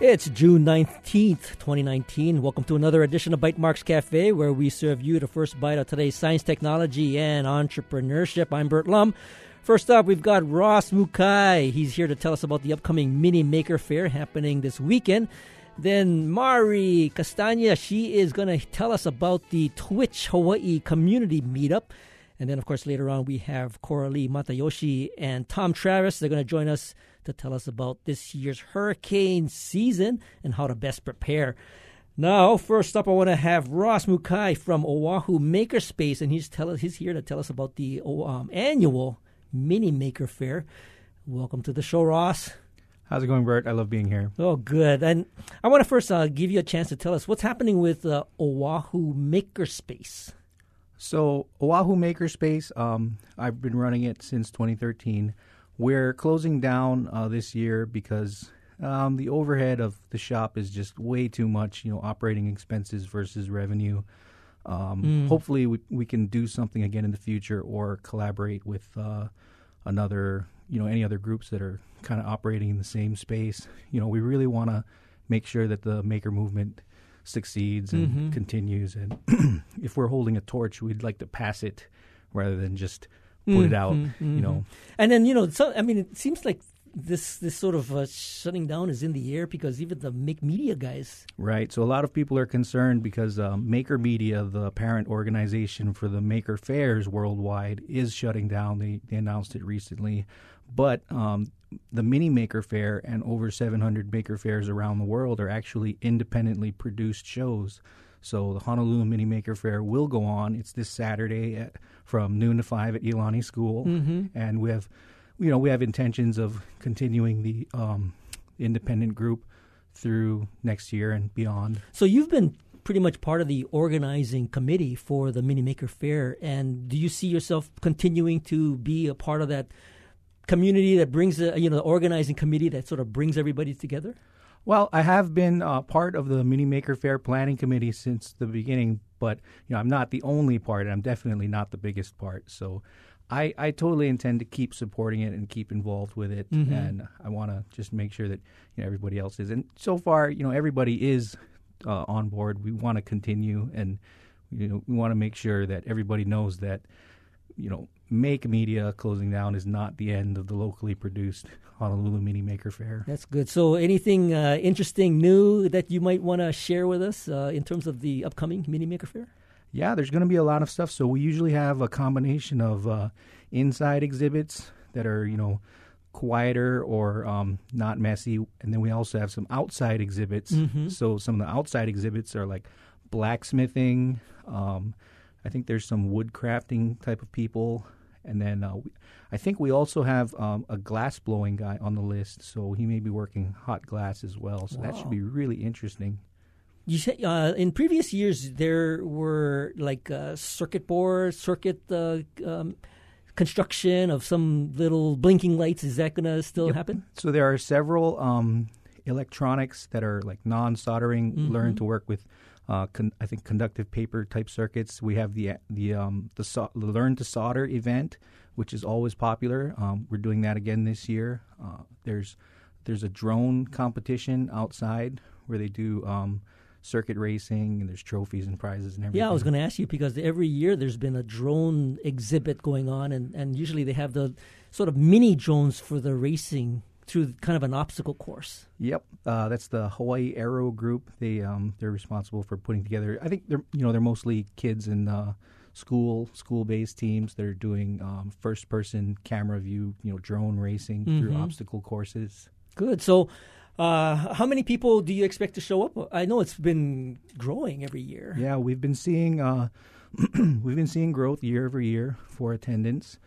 It's June 19th, 2019. Welcome to another edition of Bytemarks Cafe, where we serve you the first bite of today's science, technology, and entrepreneurship. I'm Burt Lum. First up, we've got Ross Mukai. He's here to tell us about the upcoming Mini Maker Faire happening this weekend. Then Mari Castagna, she is going to tell us about the Twitch Hawaii Community Meetup. And then, of course, later on, we have Coralie Matayoshi and Tom Travis. They're going to join us to tell us about this year's hurricane season and how to best prepare. Now, first up, I want to have Ross Mukai from Oahu Makerspace, and he's tell he's here to tell us about the um, annual Mini Maker Faire. Welcome to the show, Ross. How's it going, Burt? I love being here. Oh, good. And I want to first uh, give you a chance to tell us what's happening with uh, Oahu Makerspace. So, Oahu Makerspace, um, I've been running it since 2013. We're closing down uh, this year because um, the overhead of the shop is just way too much. You know, operating expenses versus revenue. Um, mm. Hopefully, we we can do something again in the future or collaborate with uh, another, you know, any other groups that are kind of operating in the same space. You know, we really want to make sure that the maker movement succeeds and mm-hmm. continues. And if we're holding a torch, we'd like to pass it rather than just put mm-hmm. it out. Mm-hmm. You know, and then you know, so I mean, it seems like this this sort of uh, shutting down is in the air because even the Make Media guys. Right. So a lot of people are concerned because um, Maker Media, the parent organization for the Maker Faires worldwide, is shutting down. They, they announced it recently. But um, the Mini Maker Faire and over 700 Maker Faires around the world are actually independently produced shows. So the Honolulu Mini Maker Faire will go on. It's this Saturday at, from noon to five at Iolani School, mm-hmm. and we have, you know, we have intentions of continuing the um, independent group through next year and beyond. So you've been pretty much part of the organizing committee for the Mini Maker Faire, and do you see yourself continuing to be a part of that? community that brings the you know the organizing committee that sort of brings everybody together? Well, I have been uh, part of the Mini Maker Faire planning committee since the beginning, but you know I'm not the only part. And I'm definitely not the biggest part. So I, I totally intend to keep supporting it and keep involved with it, mm-hmm. and I want to just make sure that you know everybody else is. And so far, you know everybody is uh, on board. We want to continue, and you know we want to make sure that everybody knows that you know make media closing down is not the end of the locally produced Honolulu Mini Maker Faire. That's good. So, anything uh, interesting new that you might want to share with us uh, in terms of the upcoming Mini Maker Faire? Yeah, there's going to be a lot of stuff. So, we usually have a combination of uh, inside exhibits that are, you know, quieter or um, not messy. And then we also have some outside exhibits. Mm-hmm. So, some of the outside exhibits are like blacksmithing. Um, I think there's some wood crafting type of people. And then uh, we, I think we also have um, a glass blowing guy on the list, so he may be working hot glass as well. So wow. that should be really interesting. You said uh, in previous years there were like uh, circuit board, circuit uh, um, construction of some little blinking lights. Is that going to still yep. happen? So there are several um, electronics that are like non-soldering, mm-hmm. learn to work with uh, con- I think conductive paper type circuits. We have the the um, the, so- the, Learn to Solder event, which is always popular. Um, we're doing that again this year. Uh, there's there's a drone competition outside where they do um, circuit racing and there's trophies and prizes and everything. Yeah, I was going to ask you because every year there's been a drone exhibit going on, and, and usually they have the sort of mini drones for the racing through kind of an obstacle course. Yep, uh, that's the Hawaii Aero Group. They um, they're responsible for putting together. I think they're you know they're mostly kids in uh, school school based teams. They're doing um, first person camera view, you know, drone racing mm-hmm. through obstacle courses. Good. So. Uh, how many people do you expect to show up? I know it's been growing every year. Yeah, we've been seeing uh, we've been seeing growth year over year for attendance.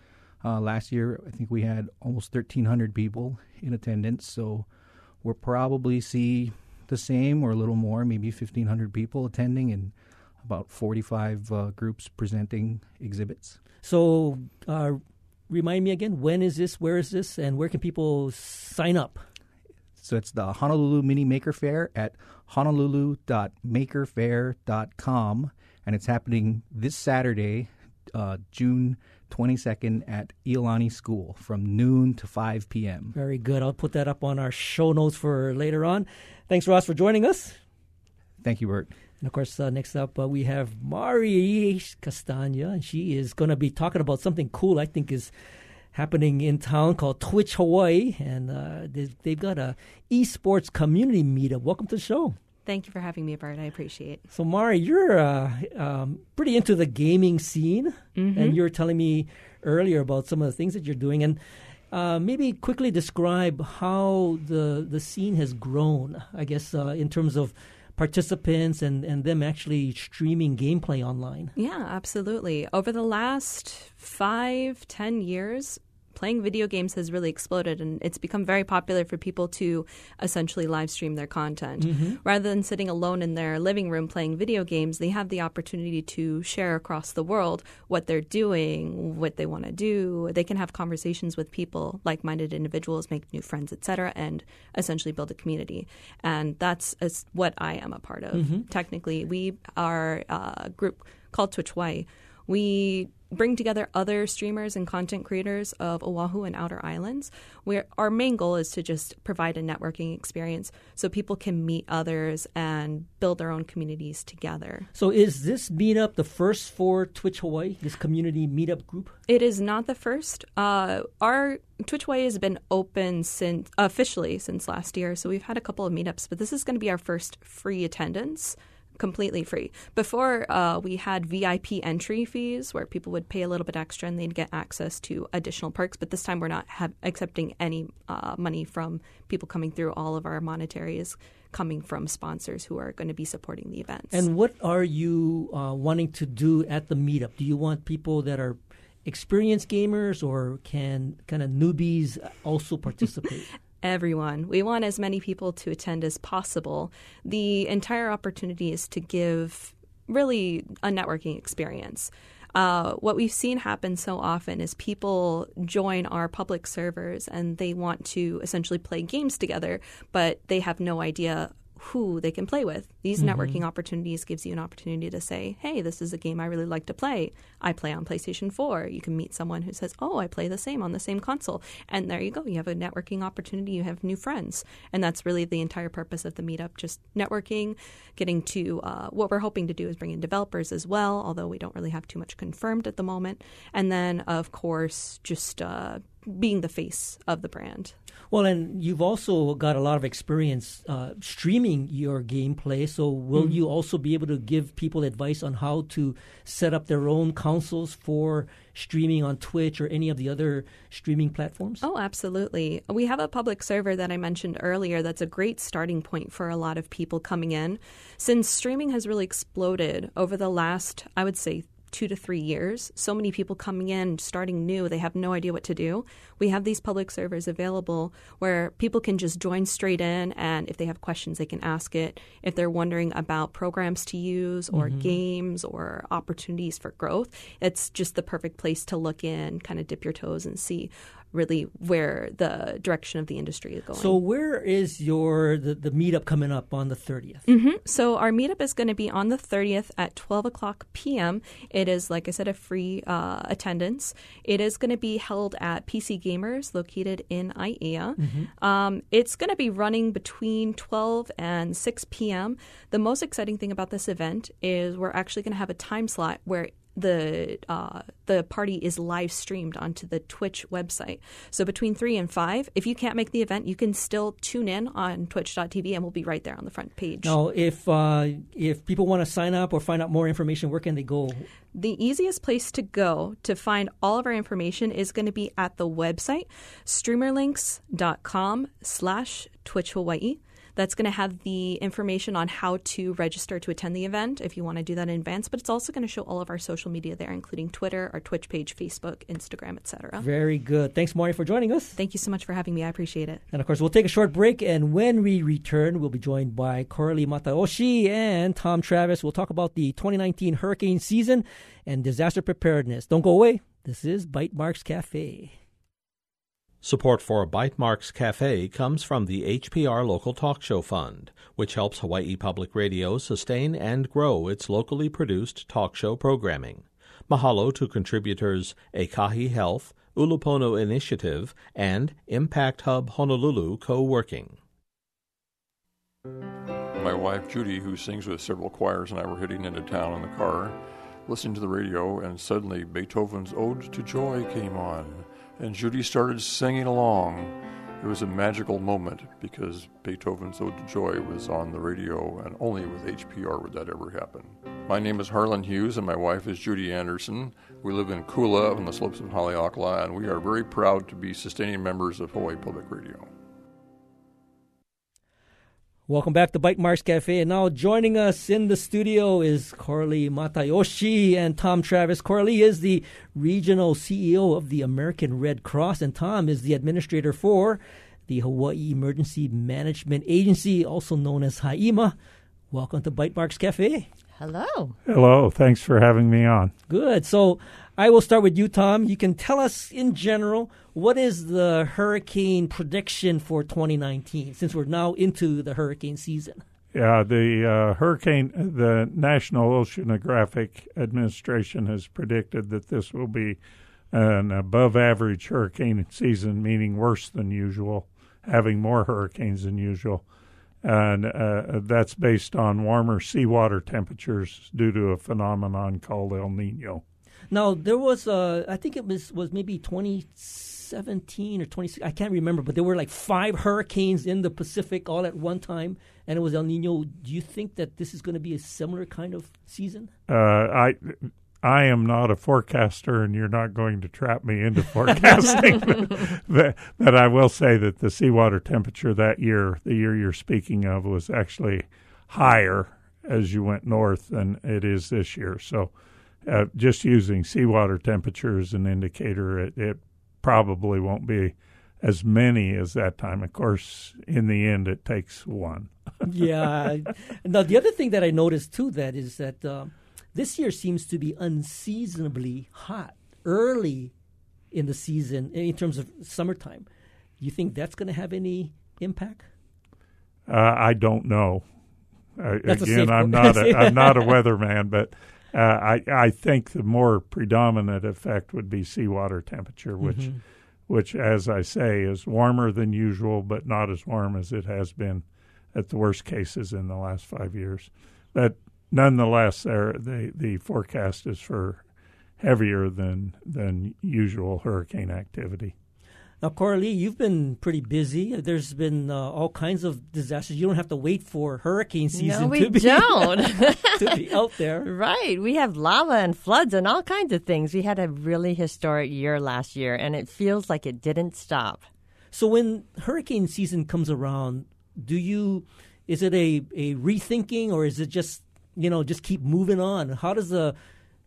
Uh, last year, I think we had almost 1,300 people in attendance, so we'll probably see the same or a little more, maybe 1,500 people attending and about 45 uh, groups presenting exhibits. So, uh, remind me again, when is this, where is this, and where can people sign up? So it's the Honolulu Mini Maker Faire at honolulu.makerfaire.com, and it's happening this Saturday, uh, June 22nd at Iolani School from noon to 5 p.m. Very good. I'll put that up on our show notes for later on. Thanks, Ross, for joining us. Thank you, Burt. And of course, uh, next up, uh, we have Mari Castagna, and she is going to be talking about something cool I think is happening in town called Twitch Hawaii. And uh, they've, they've got a esports community meetup. Welcome to the show. Thank you for having me, Bart. I appreciate. It. So, Mari, you're uh, um, pretty into the gaming scene, mm-hmm. and you were telling me earlier about some of the things that you're doing, and uh, maybe quickly describe how the the scene has grown. I guess uh, in terms of participants and, and them actually streaming gameplay online. Yeah, absolutely. Over the last five, ten years, playing video games has really exploded and it's become very popular for people to essentially live stream their content. Mm-hmm. Rather than sitting alone in their living room playing video games, they have the opportunity to share across the world what they're doing, what they want to do. They can have conversations with people, like minded individuals, make new friends, etc., and essentially build a community. And that's what I am a part of. Mm-hmm. Technically, we are a group called Twitch Hawaii. We bring together other streamers and content creators of Oahu and Outer Islands. Where our main goal is to just provide a networking experience so people can meet others and build their own communities together. So, is this meetup the first for Twitch Hawaii, this community meetup group? It is not the first. Uh, our Twitch Hawaii has been open since officially since last year, so we've had a couple of meetups, but this is going to be our first free attendance completely free. Before, uh, we had VIP entry fees where people would pay a little bit extra and they'd get access to additional perks. But this time, we're not ha- accepting any uh, money from people coming through. All of our monetary is coming from sponsors who are going to be supporting the events. And what are you uh, wanting to do at the meetup? Do you want people that are experienced gamers or can kind of newbies also participate? everyone. We want as many people to attend as possible. The entire opportunity is to give really a networking experience. Uh, what we've seen happen so often is people join our public servers and they want to essentially play games together, but they have no idea who they can play with. These mm-hmm. networking opportunities gives you an opportunity to say, "Hey, this is a game I really like to play. I play on PlayStation 4." You can meet someone who says, "Oh, I play the same on the same console." And there you go. You have a networking opportunity, you have new friends. And that's really the entire purpose of the meetup, just networking, getting to uh, what we're hoping to do is bring in developers as well, although we don't really have too much confirmed at the moment. And then of course, just uh, being the face of the brand. Well, and you've also got a lot of experience uh, streaming your gameplay. So, will mm-hmm. you also be able to give people advice on how to set up their own consoles for streaming on Twitch or any of the other streaming platforms? Oh, absolutely. We have a public server that I mentioned earlier that's a great starting point for a lot of people coming in. Since streaming has really exploded over the last, I would say, two to three years. So many people coming in, starting new, they have no idea what to do. We have these public servers available where people can just join straight in, and if they have questions, they can ask it. If they're wondering about programs to use or mm-hmm. games or opportunities for growth, it's just the perfect place to look in, kind of dip your toes and see really where the direction of the industry is going. So where is your the, the meetup coming up on the 30th? Mm-hmm. So our meetup is going to be on the 30th at 12 o'clock p.m. It is, like I said, a free uh, attendance. It is going to be held at PC Gamers located in Aiea. Mm-hmm. Um, it's going to be running between 12 and 6 p.m. The most exciting thing about this event is we're actually going to have a time slot where the uh, the party is live streamed onto the Twitch website. So between three and five, if you can't make the event, you can still tune in on Twitch.tv, and we'll be right there on the front page. Now, if uh, if people want to sign up or find out more information, where can they go? The easiest place to go to find all of our information is going to be at the website streamerlinks.com slash Twitch Hawaii. That's going to have the information on how to register to attend the event if you want to do that in advance. But it's also going to show all of our social media there, including Twitter, our Twitch page, Facebook, Instagram, etc. Very good. Thanks, Mari, for joining us. Thank you so much for having me. I appreciate it. And of course, we'll take a short break. And when we return, we'll be joined by Coralie Matayoshi and Tom Travis. We'll talk about the 2019 hurricane season and disaster preparedness. Don't go away. This is Bytemarks Cafe. Support for Bytemarks Cafe comes from the HPR Local Talk Show Fund, which helps Hawaii Public Radio sustain and grow its locally produced talk show programming. Mahalo to contributors Ekahi Health, Ulupono Initiative, and Impact Hub Honolulu co working. My wife Judy, who sings with several choirs, and I were heading into town in the car, listening to the radio, and suddenly Beethoven's Ode to Joy came on, and Judy started singing along. It was a magical moment because Beethoven's Ode to Joy was on the radio, and only with HPR would that ever happen. My name is Harlan Hughes, and my wife is Judy Anderson. We live in Kula on the slopes of Haleakala, and we are very proud to be sustaining members of Hawaii Public Radio. Welcome back to Bytemarks Cafe. And now joining us in the studio is Coralie Matayoshi and Tom Travis. Coralie is the regional CEO of the American Red Cross, and Tom is the administrator for the Hawaii Emergency Management Agency, also known as HIEMA. Welcome to Bytemarks Cafe. Hello. Hello. Thanks for having me on. Good. So I will start with you, Tom. You can tell us in general what is the hurricane prediction for 2019 since we're now into the hurricane season. Yeah, the uh, hurricane, the National Oceanographic Administration has predicted that this will be an above average hurricane season, meaning worse than usual, having more hurricanes than usual. And uh, that's based on warmer seawater temperatures due to a phenomenon called El Nino. Now there was, uh, I think it was was maybe 2017 or 20. I can't remember, but there were like five hurricanes in the Pacific all at one time, and it was El Nino. Do you think that this is going to be a similar kind of season? Uh, I. I am not a forecaster, and you're not going to trap me into forecasting. but, I will say that the seawater temperature that year, the year you're speaking of, was actually higher as you went north than it is this year. So uh, just using seawater temperature as an indicator, it, it probably won't be as many as that time. Of course, in the end, it takes one. yeah. Now, the other thing that I noticed too that is that uh, this year seems to be unseasonably hot early in the season in terms of summertime. You think that's going to have any impact? Uh, I don't know. Uh, again, I'm not a, I'm not a weatherman, but uh, I I think the more predominant effect would be seawater temperature, which mm-hmm. which, as I say, is warmer than usual, but not as warm as it has been at the worst cases in the last five years. But nonetheless, there the the forecast is for heavier than than usual hurricane activity. Now, Coralie, you've been pretty busy. There's been uh, all kinds of disasters. You don't have to wait for hurricane season no, we to, be, don't. to be out there. Right. We have lava and floods and all kinds of things. We had a really historic year last year, and it feels like it didn't stop. So when hurricane season comes around, do you is it a, a rethinking or is it just you know just keep moving on? How does the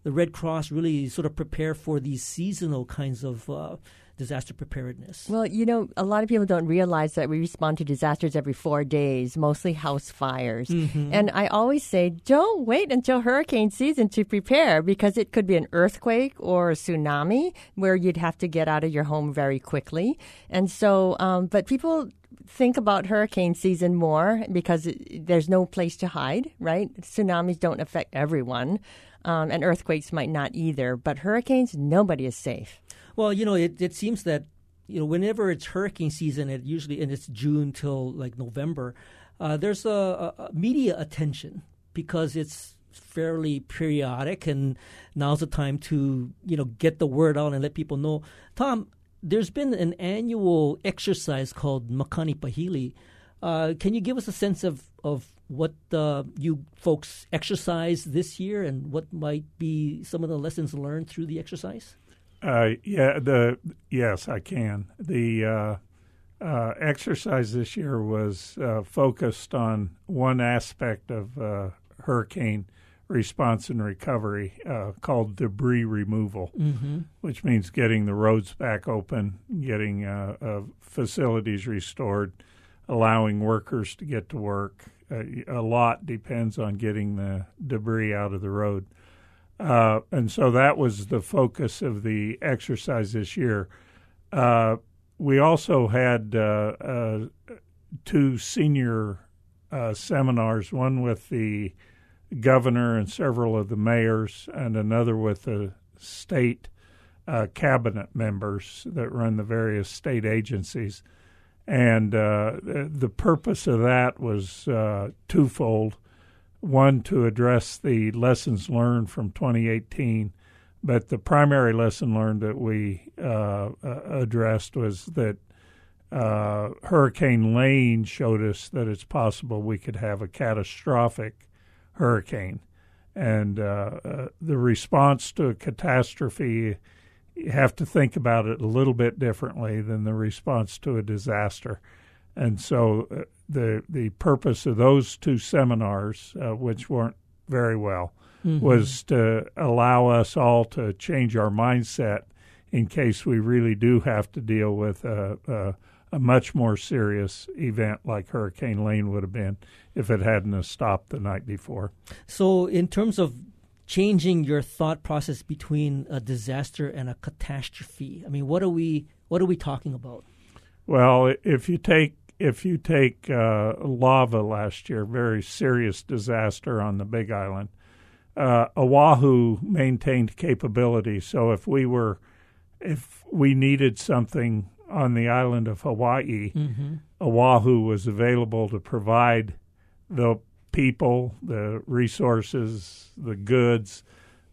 the Red Cross really sort of prepare for these seasonal kinds of uh, disaster preparedness? Well, you know, a lot of people don't realize that we respond to disasters every four days, mostly house fires. Mm-hmm. And I always say, don't wait until hurricane season to prepare because it could be an earthquake or a tsunami where you'd have to get out of your home very quickly. And so, um, but people think about hurricane season more because it, there's no place to hide, right? Tsunamis don't affect everyone, um, and earthquakes might not either. But hurricanes, nobody is safe. Well, you know, it, it seems that you know whenever it's hurricane season, it usually and it's June till like November. Uh, there's a, a, media attention because it's fairly periodic, and now's the time to you know get the word out and let people know. Tom, there's been an annual exercise called Makani Pahili. Uh, can you give us a sense of of what uh, you folks exercise this year and what might be some of the lessons learned through the exercise? Uh, yeah, the yes, I can. The uh, uh, exercise this year was uh, focused on one aspect of hurricane response and recovery uh, called debris removal, mm-hmm. which means getting the roads back open, getting facilities restored, allowing workers to get to work. a lot depends on getting the debris out of the road. Uh, and so that was the focus of the exercise this year. Uh, we also had uh, uh two senior uh, seminars, one with the governor and several of the mayors, and another with the state uh, cabinet members that run the various state agencies. And uh, the purpose of that was uh, twofold. One, to address the lessons learned from 2018, but the primary lesson learned that we uh, uh, addressed was that uh, Hurricane Lane showed us that it's possible we could have a catastrophic hurricane. And the response to a catastrophe you have to think about it a little bit differently than the response to a disaster. And so uh, the the purpose of those two seminars, uh, which weren't very well, mm-hmm. was to allow us all to change our mindset in case we really do have to deal with a, a, a much more serious event like Hurricane Lane would have been if it hadn't stopped the night before. So, in terms of changing your thought process between a disaster and a catastrophe? I mean, what are we what are we talking about? Well, if you take if you take uh, lava last year, very serious disaster on the Big Island. Uh, Oahu maintained capability, so if we were if we needed something on the island of Hawaii, mm-hmm. Oahu was available to provide the people, the resources, the goods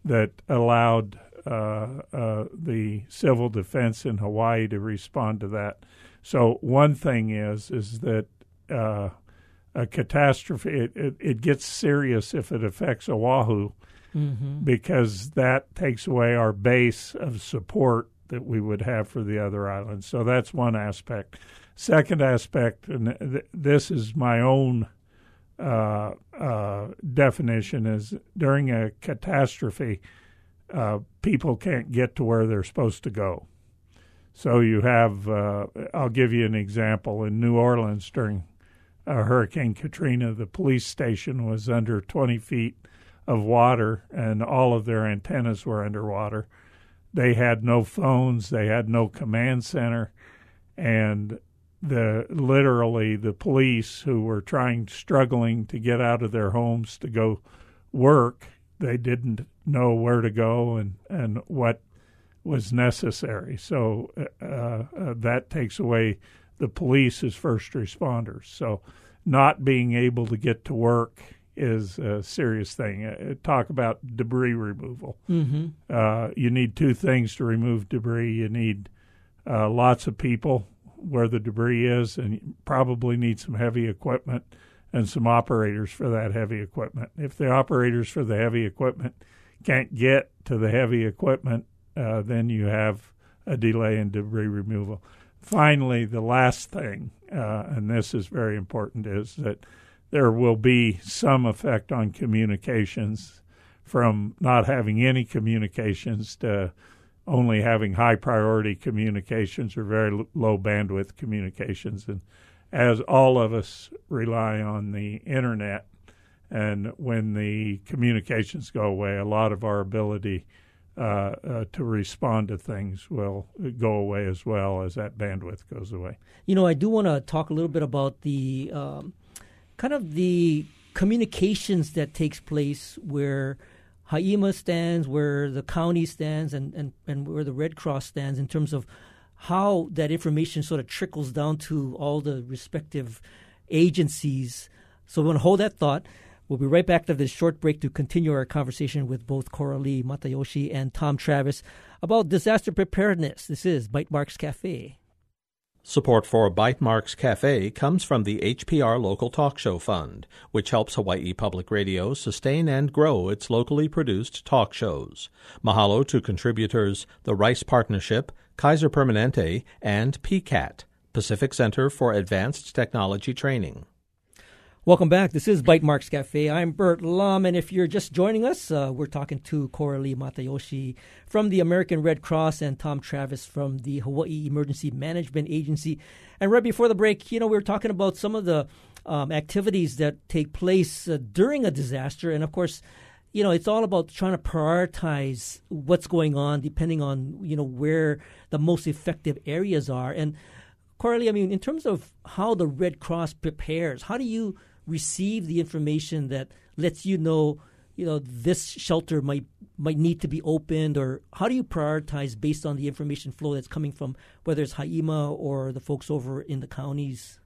that allowed uh, uh, the civil defense in Hawaii to respond to that. So one thing is is that uh, a catastrophe it, it, it, gets serious if it affects Oahu mm-hmm. because that takes away our base of support that we would have for the other islands. So that's one aspect. Second aspect, and th- this is my own uh, uh, definition is during a catastrophe, uh, people can't get to where they're supposed to go. So you have, uh, I'll give you an example. In New Orleans during uh, Hurricane Katrina, the police station was under 20 feet of water and all of their antennas were underwater. They had no phones, they had no command center, and the literally the police who were trying struggling to get out of their homes to go work they didn't know where to go and and what was necessary so uh, uh, that takes away the police as first responders so not being able to get to work is a serious thing. Uh, talk about debris removal. Mm-hmm. Uh, you need two things to remove debris. You need uh, lots of people where the debris is, and probably need some heavy equipment and some operators for that heavy equipment. If the operators for the heavy equipment can't get to the heavy equipment, uh, then you have a delay in debris removal. Finally, the last thing, uh, and this is very important, is that there will be some effect on communications from not having any communications to only having high priority communications or very low bandwidth communications. And as all of us rely on the internet, and when the communications go away, a lot of our ability uh, uh, to respond to things will go away as well as that bandwidth goes away. You know, I do want to talk a little bit about the um, kind of the communications that takes place where HIEMA stands, where the county stands, and, and, and where the Red Cross stands in terms of how that information sort of trickles down to all the respective agencies. So we want to hold that thought. We'll be right back after this short break to continue our conversation with both Coralie Matayoshi and Tom Travis about disaster preparedness. This is Bytemarks Cafe. Support for Bytemarks Cafe comes from the HPR Local Talk Show Fund, which helps Hawaii Public Radio sustain and grow its locally produced talk shows. Mahalo to contributors the Rice Partnership, Kaiser Permanente, and PCAT, Pacific Center for Advanced Technology Training. Welcome back. This is Bytemarks Cafe. I'm Burt Lum, and if you're just joining us, uh, we're talking to Coralie Matayoshi from the American Red Cross and Tom Travis from the Hawaii Emergency Management Agency. And right before the break, you know, we were talking about some of the um, activities that take place uh, during a disaster, and of course, you know, it's all about trying to prioritize what's going on depending on you know where the most effective areas are. And Coralie, I mean, in terms of how the Red Cross prepares, how do you receive the information that lets you know, you know, this shelter might might need to be opened, or how do you prioritize based on the information flow that's coming from whether it's HIEMA or the folks over in the counties?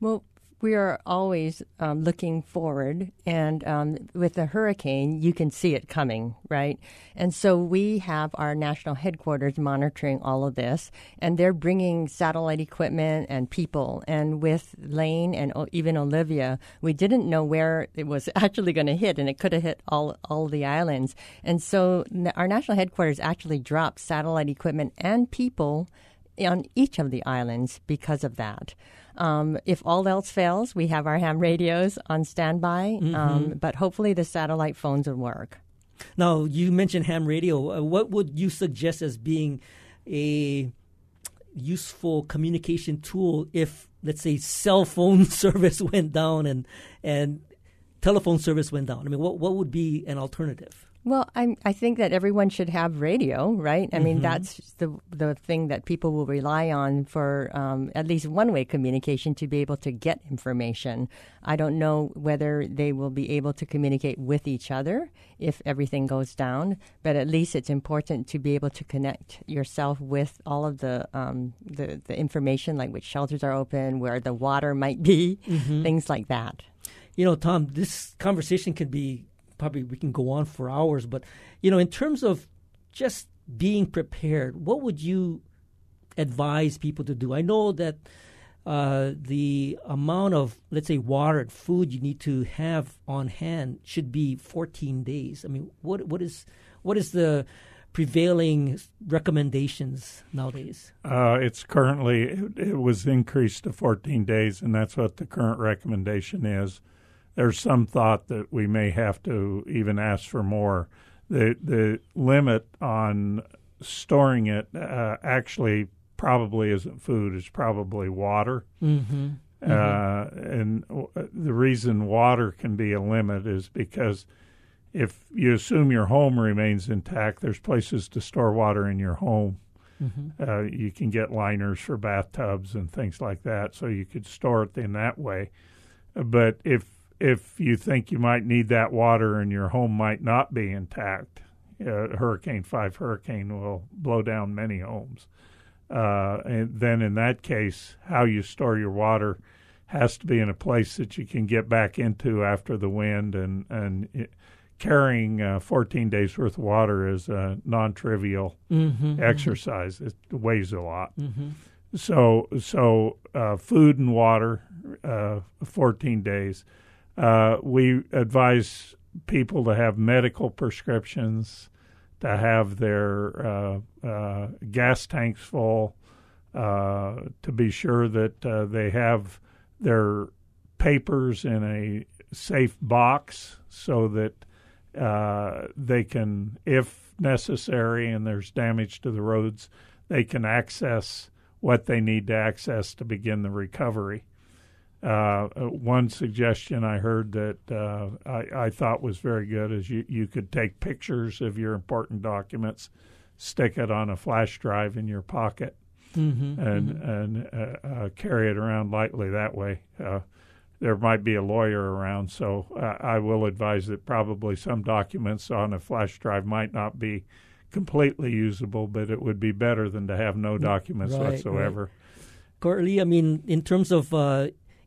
Well, we are always um, looking forward, and um, with a hurricane, you can see it coming, right? And so we have our national headquarters monitoring all of this, and they're bringing satellite equipment and people. And with Lane and even Olivia, we didn't know where it was actually going to hit, and it could have hit all all the islands. And so our national headquarters actually dropped satellite equipment and people on each of the islands because of that. Um, if all else fails, we have our ham radios on standby, mm-hmm. um, but hopefully the satellite phones will work. Now, you mentioned ham radio. Uh, what would you suggest as being a useful communication tool if, let's say, cell phone service went down and and telephone service went down? I mean, what what would be an alternative? Well, I I think that everyone should have radio, right? I mm-hmm. mean, that's the the thing that people will rely on for um, at least one way communication to be able to get information. I don't know whether they will be able to communicate with each other if everything goes down, but at least it's important to be able to connect yourself with all of the um, the, the information, like which shelters are open, where the water might be, mm-hmm. things like that. You know, Tom, this conversation could be probably we can go on for hours, but you know, in terms of just being prepared, what would you advise people to do? I know that uh, the amount of, let's say, water and food you need to have on hand should be 14 days. I mean, what what is what is the prevailing recommendations nowadays? Uh, it's currently it, it, was increased to 14 days, and that's what the current recommendation is there's some thought that we may have to even ask for more. The the limit on storing it uh, actually probably isn't food; it's probably water. Mm-hmm. Uh, mm-hmm. and the reason water can be a limit is because if you assume your home remains intact, there's places to store water in your home. Mm-hmm. Uh, you can get liners for bathtubs and things like that, so you could store it in that way. But if if you think you might need that water and your home might not be intact, uh, Hurricane 5 hurricane will blow down many homes. Uh, and then in that case, how you store your water has to be in a place that you can get back into after the wind and and it, carrying uh, 14 days worth of water is a non-trivial mm-hmm, mm-hmm. exercise. Mm-hmm. It weighs a lot. Mm-hmm. So so uh, food and water, uh, 14 days. Uh, we advise people to have medical prescriptions, to have their uh, uh, gas tanks full, uh, to be sure that uh, they have their papers in a safe box so that uh, they can, if necessary and there's damage to the roads, they can access what they need to access to begin the recovery. Uh, uh, one suggestion I heard that uh, I, I, thought was very good is you, you could take pictures of your important documents, stick it on a flash drive in your pocket, mm-hmm, and mm-hmm. and uh, uh carry it around lightly that way. Uh, there might be a lawyer around, so I will advise that probably some documents on a flash drive might not be completely usable, but it would be better than to have no documents right, whatsoever. Right. Coralie, I mean, in terms of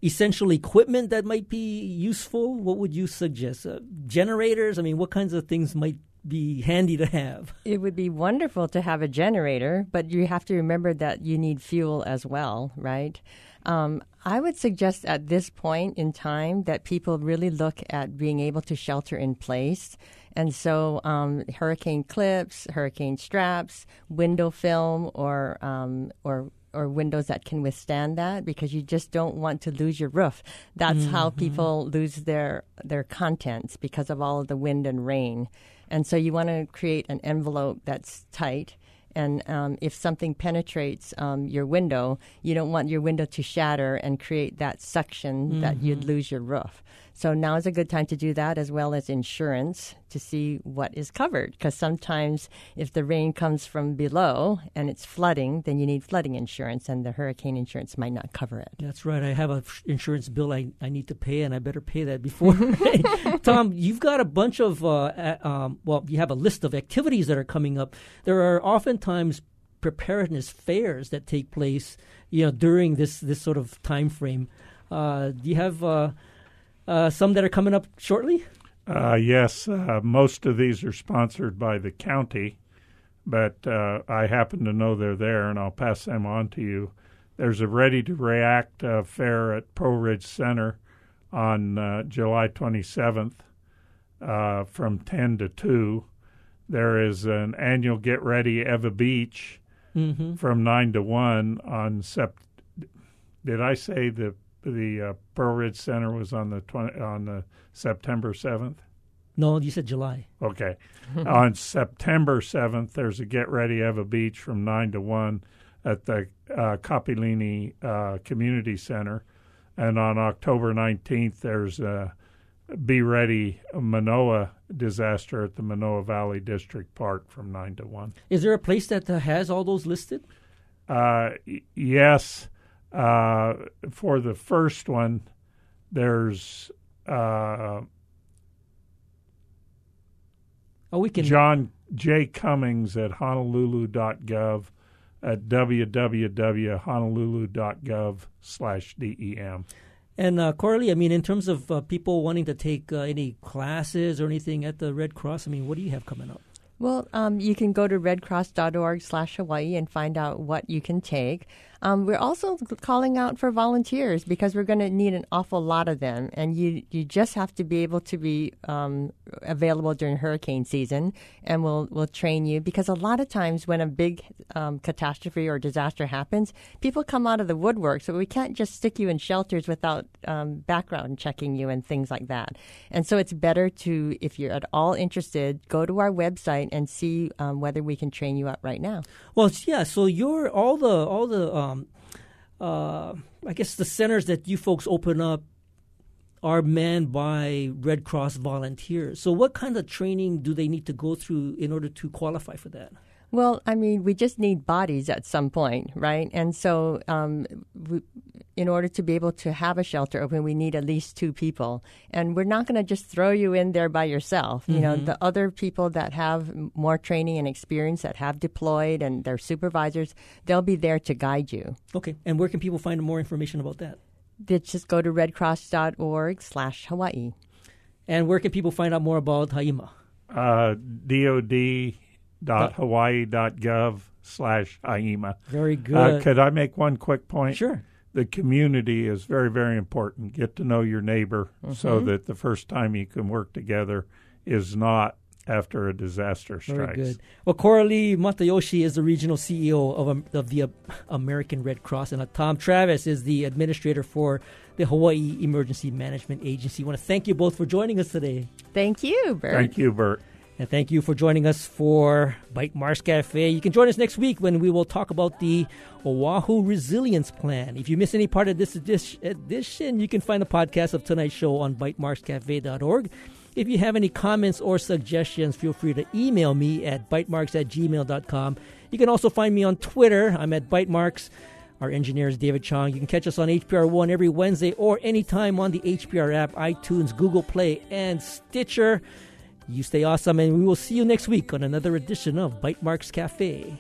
essential equipment that might be useful? What would you suggest? Uh, generators? I mean, what kinds of things might be handy to have? It would be wonderful to have a generator, but you have to remember that you need fuel as well, right? Um, I would suggest at this point in time that people really look at being able to shelter in place. And so, um, hurricane clips, hurricane straps, window film, or um, or or windows that can withstand that because you just don't want to lose your roof. That's mm-hmm. how people lose their their contents because of all of the wind and rain. And so you want to create an envelope that's tight. And um, if something penetrates um, your window, you don't want your window to shatter and create that suction mm-hmm. that you'd lose your roof. So now is a good time to do that, as well as insurance to see what is covered. Because sometimes if the rain comes from below and it's flooding, then you need flooding insurance, and the hurricane insurance might not cover it. That's right. I have an insurance bill I, I need to pay, and I better pay that before. Tom, you've got a bunch of, uh, um, well, you have a list of activities that are coming up. There are oftentimes preparedness fairs that take place, you know, during this, this sort of time frame. Uh, do you have uh, uh, some that are coming up shortly? Uh, yes, uh, most of these are sponsored by the county, but uh, I happen to know they're there, and I'll pass them on to you. There's a Ready to React uh, fair at Pearl Ridge Center on uh, July 27th uh, from 10 to 2. There is an annual Get Ready Ewa Beach Mm-hmm. from 9 to 1 on Sept. Did I say the the uh, Pearl Ridge Center was on the 20, on the September 7th? No, you said July. Okay. On September 7th, there's a Get Ready Ewa Beach from 9 to 1 at the uh, Capilini uh, Community Center. And on October 19th, there's a Be Ready Manoa disaster at the Manoa Valley District Park from 9 to 1. Is there a place that uh, has all those listed? Uh, y- yes. Uh, for the first one, there's uh, Oh, we can. John J. Cummings at honolulu.gov at www.honolulu.gov slash DEM. And uh, Coralie, I mean, in terms of uh, people wanting to take uh, any classes or anything at the Red Cross, I mean, what do you have coming up? Well, um, you can go to redcross.org slash Hawaii and find out what you can take. Um, we're also calling out for volunteers because we're going to need an awful lot of them, and you you just have to be able to be um, available during hurricane season, and we'll we'll train you because a lot of times when a big um, catastrophe or disaster happens, people come out of the woodwork, so we can't just stick you in shelters without um, background checking you and things like that. And so it's better to, if you're at all interested, go to our website and see um, whether we can train you up right now. Well, yeah. So you're all the all the um, uh, I guess the centers that you folks open up are manned by Red Cross volunteers. So what kind of training do they need to go through in order to qualify for that? Well, I mean, we just need bodies at some point, right? And so, um, we, in order to be able to have a shelter open, we need at least two people. And we're not going to just throw you in there by yourself. You know, the other people that have more training and experience that have deployed and their supervisors, they'll be there to guide you. Okay. And where can people find more information about that? They just go to redcross.org slash Hawaii. And where can people find out more about HIEMA? Uh, dod.hawaii.gov slash HIEMA. Very good. Uh, could I make one quick point? Sure. The community is very, very important. Get to know your neighbor so Mm-hmm. that the first time you can work together is not after a disaster strikes. Very strikes. good. Well, Coralie Matayoshi is the regional CEO of, of the uh, American Red Cross, and uh, Tom Travis is the administrator for the Hawaii Emergency Management Agency. I want to thank you both for joining us today. Thank you, Burt. Thank you, Burt. And thank you for joining us for Bytemarks Cafe. You can join us next week when we will talk about the Oahu Resilience Plan. If you miss any part of this edition, you can find the podcast of tonight's show on bytemarkscafe.org. If you have any comments or suggestions, feel free to email me at bytemarks at gmail.com. You can also find me on Twitter. I'm at bytemarks. Our engineer is David Chong. You can catch us on HPR One every Wednesday or anytime on the HPR app, iTunes, Google Play, and Stitcher. You stay awesome, and we will see you next week on another edition of Bytemarks Cafe.